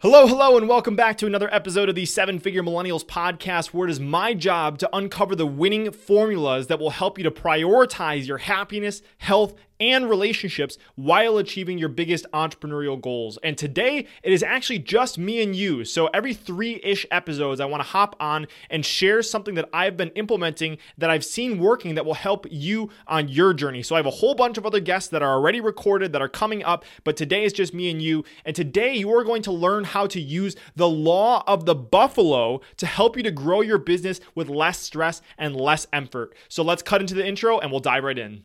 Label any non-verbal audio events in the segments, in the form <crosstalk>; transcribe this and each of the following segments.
Hello, hello, and welcome back to another episode of the Seven Figure Millennials podcast, where it is my job to uncover the winning formulas that will help you to prioritize your happiness, health, and relationships while achieving your biggest entrepreneurial goals. And today it is actually just me and you. So every three ish episodes, I want to hop on and share something that I've been implementing that I've seen working that will help you on your journey. So I have a whole bunch of other guests that are already recorded that are coming up, but today is just me and you. And today you are going to learn how to use the law of the buffalo to help you to grow your business with less stress and less effort. So let's cut into the intro and we'll dive right in.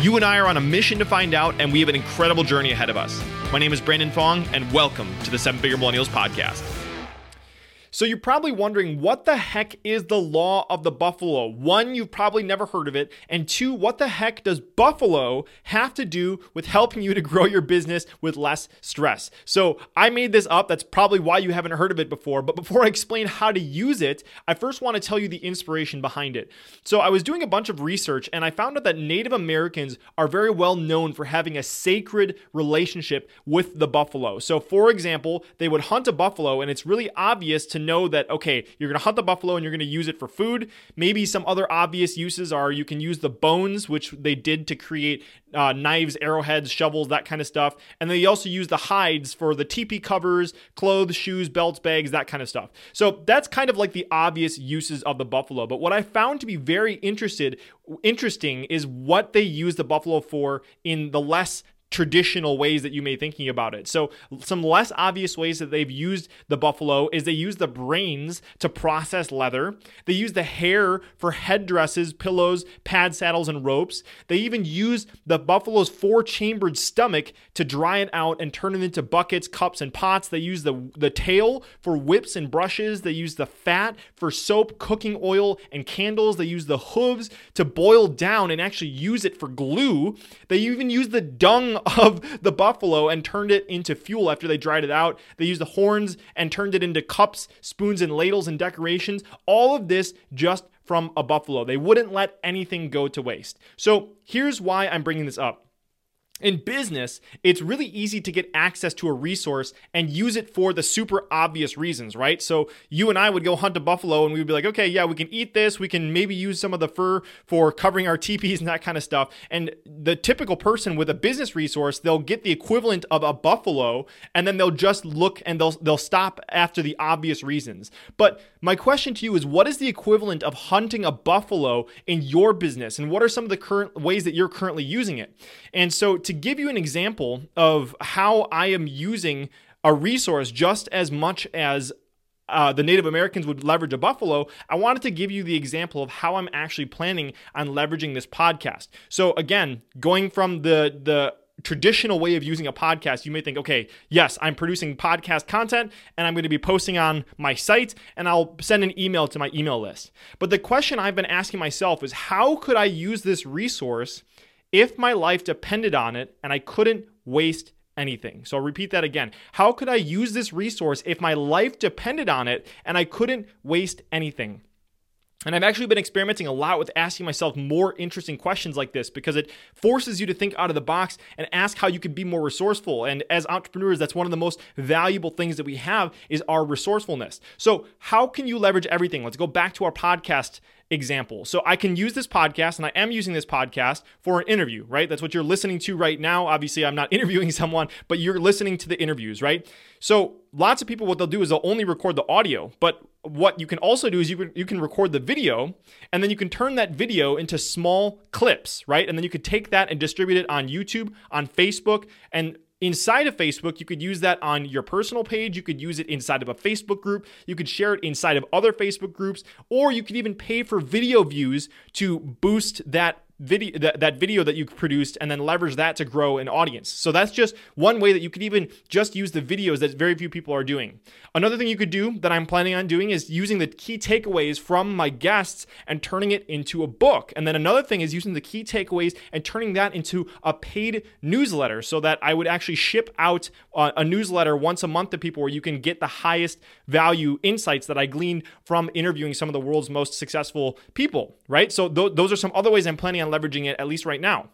You and I are on a mission to find out, and we have an incredible journey ahead of us. My name is Brandon Fong, and welcome to the Seven Figure Millennials Podcast. So you're probably wondering what the heck is the law of the buffalo? One, you've probably never heard of it. And two, what the heck does buffalo have to do with helping you to grow your business with less stress? So I made this up. That's probably why you haven't heard of it before. But before I explain how to use it, I first want to tell you the inspiration behind it. So I was doing a bunch of research and I found out that Native Americans are very well known for having a sacred relationship with the buffalo. So for example, they would hunt a buffalo and it's really obvious to know that, okay, you're going to hunt the buffalo and you're going to use it for food. Maybe some other obvious uses are you can use the bones, which they did to create uh, knives, arrowheads, shovels, that kind of stuff. And they also use the hides for the teepee covers, clothes, shoes, belts, bags, that kind of stuff. So that's kind of like the obvious uses of the buffalo. But what I found to be very interested interesting is what they use the buffalo for in the less traditional ways that you may thinking about it. So some less obvious ways that they've used the buffalo is they use the brains to process leather. They use the hair for headdresses, pillows, pad saddles and ropes. They even use the buffalo's four-chambered stomach to dry it out and turn it into buckets, cups and pots. They use the the tail for whips and brushes. They use the fat for soap, cooking oil and candles. They use the hooves to boil down and actually use it for glue. They even use the dung <laughs> of the buffalo and turned it into fuel after they dried it out. They used the horns and turned it into cups, spoons, and ladles and decorations. All of this just from a buffalo. They wouldn't let anything go to waste. So here's why I'm bringing this up. In business, it's really easy to get access to a resource and use it for the super obvious reasons, right? So you and I would go hunt a buffalo and we'd be like, okay, yeah, we can eat this. We can maybe use some of the fur for covering our teepees <laughs> and that kind of stuff. And the typical person with a business resource, they'll get the equivalent of a buffalo and then they'll just look and they'll they'll stop after the obvious reasons. But my question to you is what is the equivalent of hunting a buffalo in your business and what are some of the current ways that you're currently using it? And so to give you an example of how I am using a resource just as much as uh, the Native Americans would leverage a buffalo, I wanted to give you the example of how I'm actually planning on leveraging this podcast. So again, going from the the traditional way of using a podcast, you may think, okay, yes, I'm producing podcast content and I'm going to be posting on my site and I'll send an email to my email list. But the question I've been asking myself is how could I use this resource if my life depended on it and I couldn't waste anything. So I'll repeat that again. How could I use this resource if my life depended on it and I couldn't waste anything? And I've actually been experimenting a lot with asking myself more interesting questions like this because it forces you to think out of the box and ask how you can be more resourceful. And as entrepreneurs, that's one of the most valuable things that we have is our resourcefulness. So, how can you leverage everything? Let's go back to our podcast example. So I can use this podcast, and I am using this podcast for an interview, right? That's what you're listening to right now. Obviously, I'm not <laughs> interviewing someone, but you're listening to the interviews, right? So lots of people, what they'll do is they'll only record the audio, but what you can also do is you can, you can record the video and then you can turn that video into small clips, right? And then you could take that and distribute it on YouTube, on Facebook, and Inside of Facebook, you could use that on your personal page. You could use it inside of a Facebook group. You could share it inside of other Facebook groups, or you could even pay for video views to boost that video that, that video that you produced and then leverage that to grow an audience. So that's just one way that you could even just use the videos that very few people are doing. Another thing you could do that I'm planning on doing is using the key takeaways from my guests and turning it into a book. And then another thing is using the key takeaways and turning that into a paid newsletter so that I would actually ship out uh, a newsletter once a month to people where you can get the highest value insights that I gleaned from interviewing some of the world's most successful people, right? So th- those are some other ways I'm planning on leveraging it, at least right now.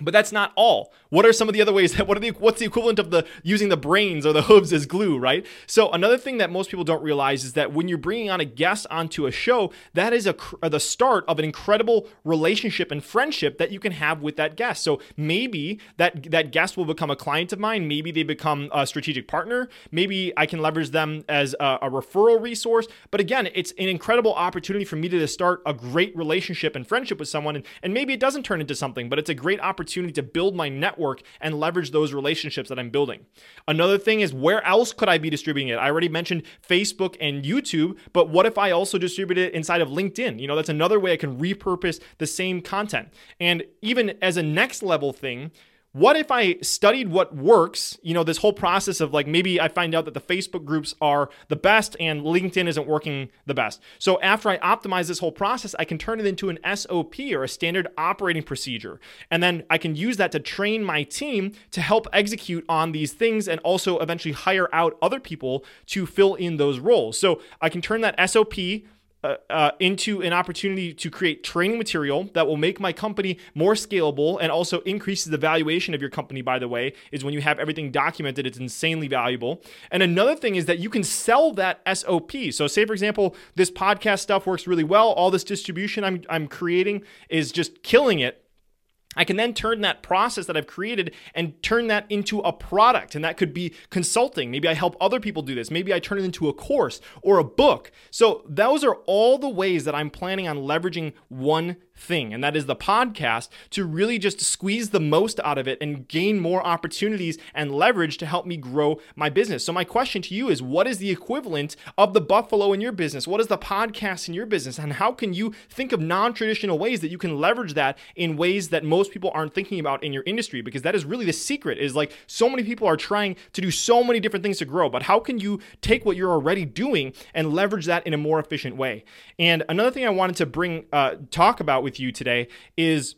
But that's not all. What are some of the other ways <laughs> that what are the what's the equivalent of the using the brains or the hooves as glue, right? So another thing that most people don't realize is that when you're bringing on a guest onto a show, that is a uh, the start of an incredible relationship and friendship that you can have with that guest. So maybe that that guest will become a client of mine, maybe they become a strategic partner, maybe I can leverage them as a, a referral resource. But again, it's an incredible opportunity for me to start a great relationship and friendship with someone and, and maybe it doesn't turn into something, but it's a great opportunity opportunity to build my network and leverage those relationships that I'm building. Another thing is where else could I be distributing it? I already mentioned Facebook and YouTube, but what if I also distribute it inside of LinkedIn? You know, that's another way I can repurpose the same content. And even as a next level thing, what if I studied what works? You know, this whole process of like maybe I find out that the Facebook groups are the best and LinkedIn isn't working the best. So after I optimize this whole process, I can turn it into an SOP or a standard operating procedure. And then I can use that to train my team to help execute on these things and also eventually hire out other people to fill in those roles. So I can turn that SOP uh, uh, into an opportunity to create training material that will make my company more scalable and also increases the valuation of your company by the way is when you have everything documented it's insanely valuable. And another thing is that you can sell that sop so say for example this podcast stuff works really well. All this distribution i'm, I'm creating is just killing it I can then turn that process that I've created and turn that into a product. And that could be consulting. Maybe I help other people do this. Maybe I turn it into a course or a book. So, those are all the ways that I'm planning on leveraging one thing, and that is the podcast to really just squeeze the most out of it and gain more opportunities and leverage to help me grow my business. So, my question to you is what is the equivalent of the Buffalo in your business? What is the podcast in your business? And how can you think of non traditional ways that you can leverage that in ways that most people aren't thinking about in your industry? Because that is really the secret is like so many people are trying to do so many different things to grow, but how can you take what you're already doing and leverage that in a more efficient way? And another thing I wanted to bring, uh, talk about with you today is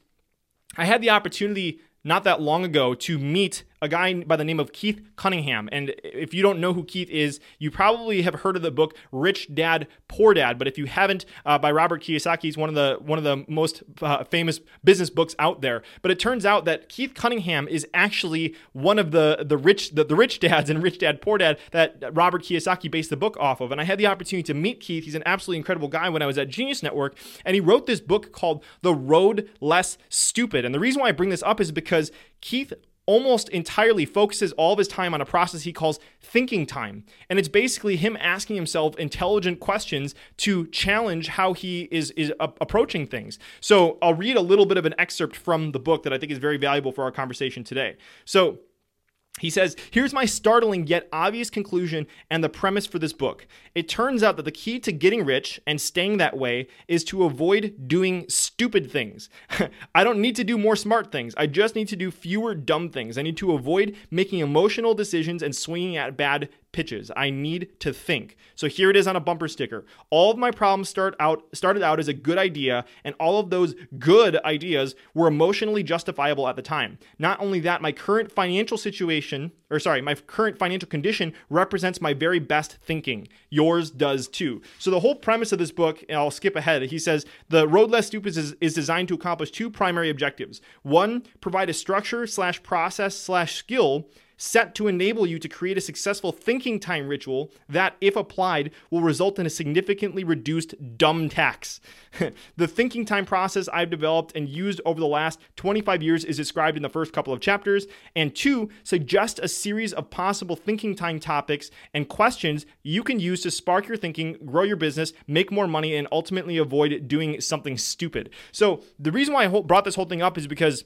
I had the opportunity not that long ago to meet a guy by the name of Keith Cunningham. And if you don't know who Keith is, you probably have heard of the book Rich Dad Poor Dad. But if you haven't, uh, by Robert Kiyosaki, he's one of the one of the most uh, famous business books out there. But it turns out that Keith Cunningham is actually one of the the rich the, the rich dads and Rich Dad Poor Dad that Robert Kiyosaki based the book off of. And I had the opportunity to meet Keith. He's an absolutely incredible guy when I was at Genius Network, and he wrote this book called The Road Less Stupid. And the reason why I bring this up is because Keith almost entirely focuses all of his time on a process he calls thinking time. And it's basically him asking himself intelligent questions to challenge how he is, is a- approaching things. So I'll read a little bit of an excerpt from the book that I think is very valuable for our conversation today. So he says, Here's my startling yet obvious conclusion and the premise for this book. It turns out that the key to getting rich and staying that way is to avoid doing stupid things. <laughs> I don't need to do more smart things. I just need to do fewer dumb things. I need to avoid making emotional decisions and swinging at bad pitches. I need to think. So here it is on a bumper sticker. All of my problems start out started out as a good idea, and all of those good ideas were emotionally justifiable at the time. Not only that, my current financial situation, or sorry, my current financial condition represents my very best thinking. Yours does too. So the whole premise of this book, and I'll skip ahead, he says the road less stupid is, is designed to accomplish two primary objectives. One, provide a structure slash process slash skill set to enable you to create a successful thinking time ritual that, if applied, will result in a significantly reduced dumb tax. <laughs> the thinking time process I've developed and used over the last 25 years is described in the first couple of chapters. And two, suggest a series of possible thinking time topics and questions you can use to spark your thinking, grow your business, make more money, and ultimately avoid doing something stupid. So, the reason why I brought this whole thing up is because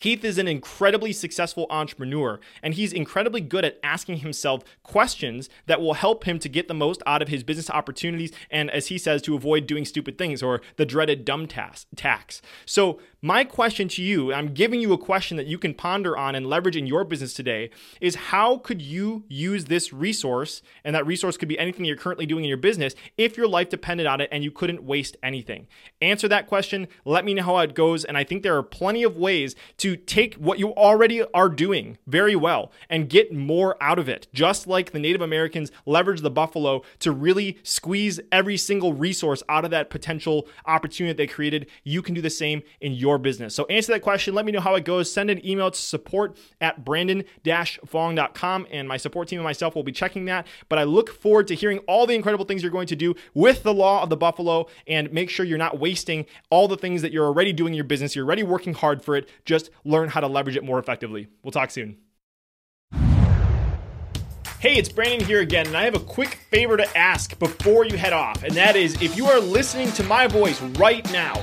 Keith is an incredibly successful entrepreneur, and he's incredibly good at asking himself questions that will help him to get the most out of his business opportunities and, as he says, to avoid doing stupid things or the dreaded dumb tax. So, my question to you, I'm giving you a question that you can ponder on and leverage in your business today, is how could you use this resource, and that resource could be anything you're currently doing in your business, if your life depended on it and you couldn't waste anything? Answer that question. Let me know how it goes. And I think there are plenty of ways to take what you already are doing very well and get more out of it. Just like the Native Americans leverage the buffalo to really squeeze every single resource out of that potential opportunity that they created, you can do the same in your business. So answer that question. Let me know how it goes. Send an email to support at brandon-fong.com and my support team and myself will be checking that. But I look forward to hearing all the incredible things you're going to do with the law of the buffalo and make sure you're not wasting all the things that you're already doing in your business. You're already working hard for it. Just learn how to leverage it more effectively. We'll talk soon. Hey, it's Brandon here again, and I have a quick favor to ask before you head off, and that is if you are listening to my voice right now,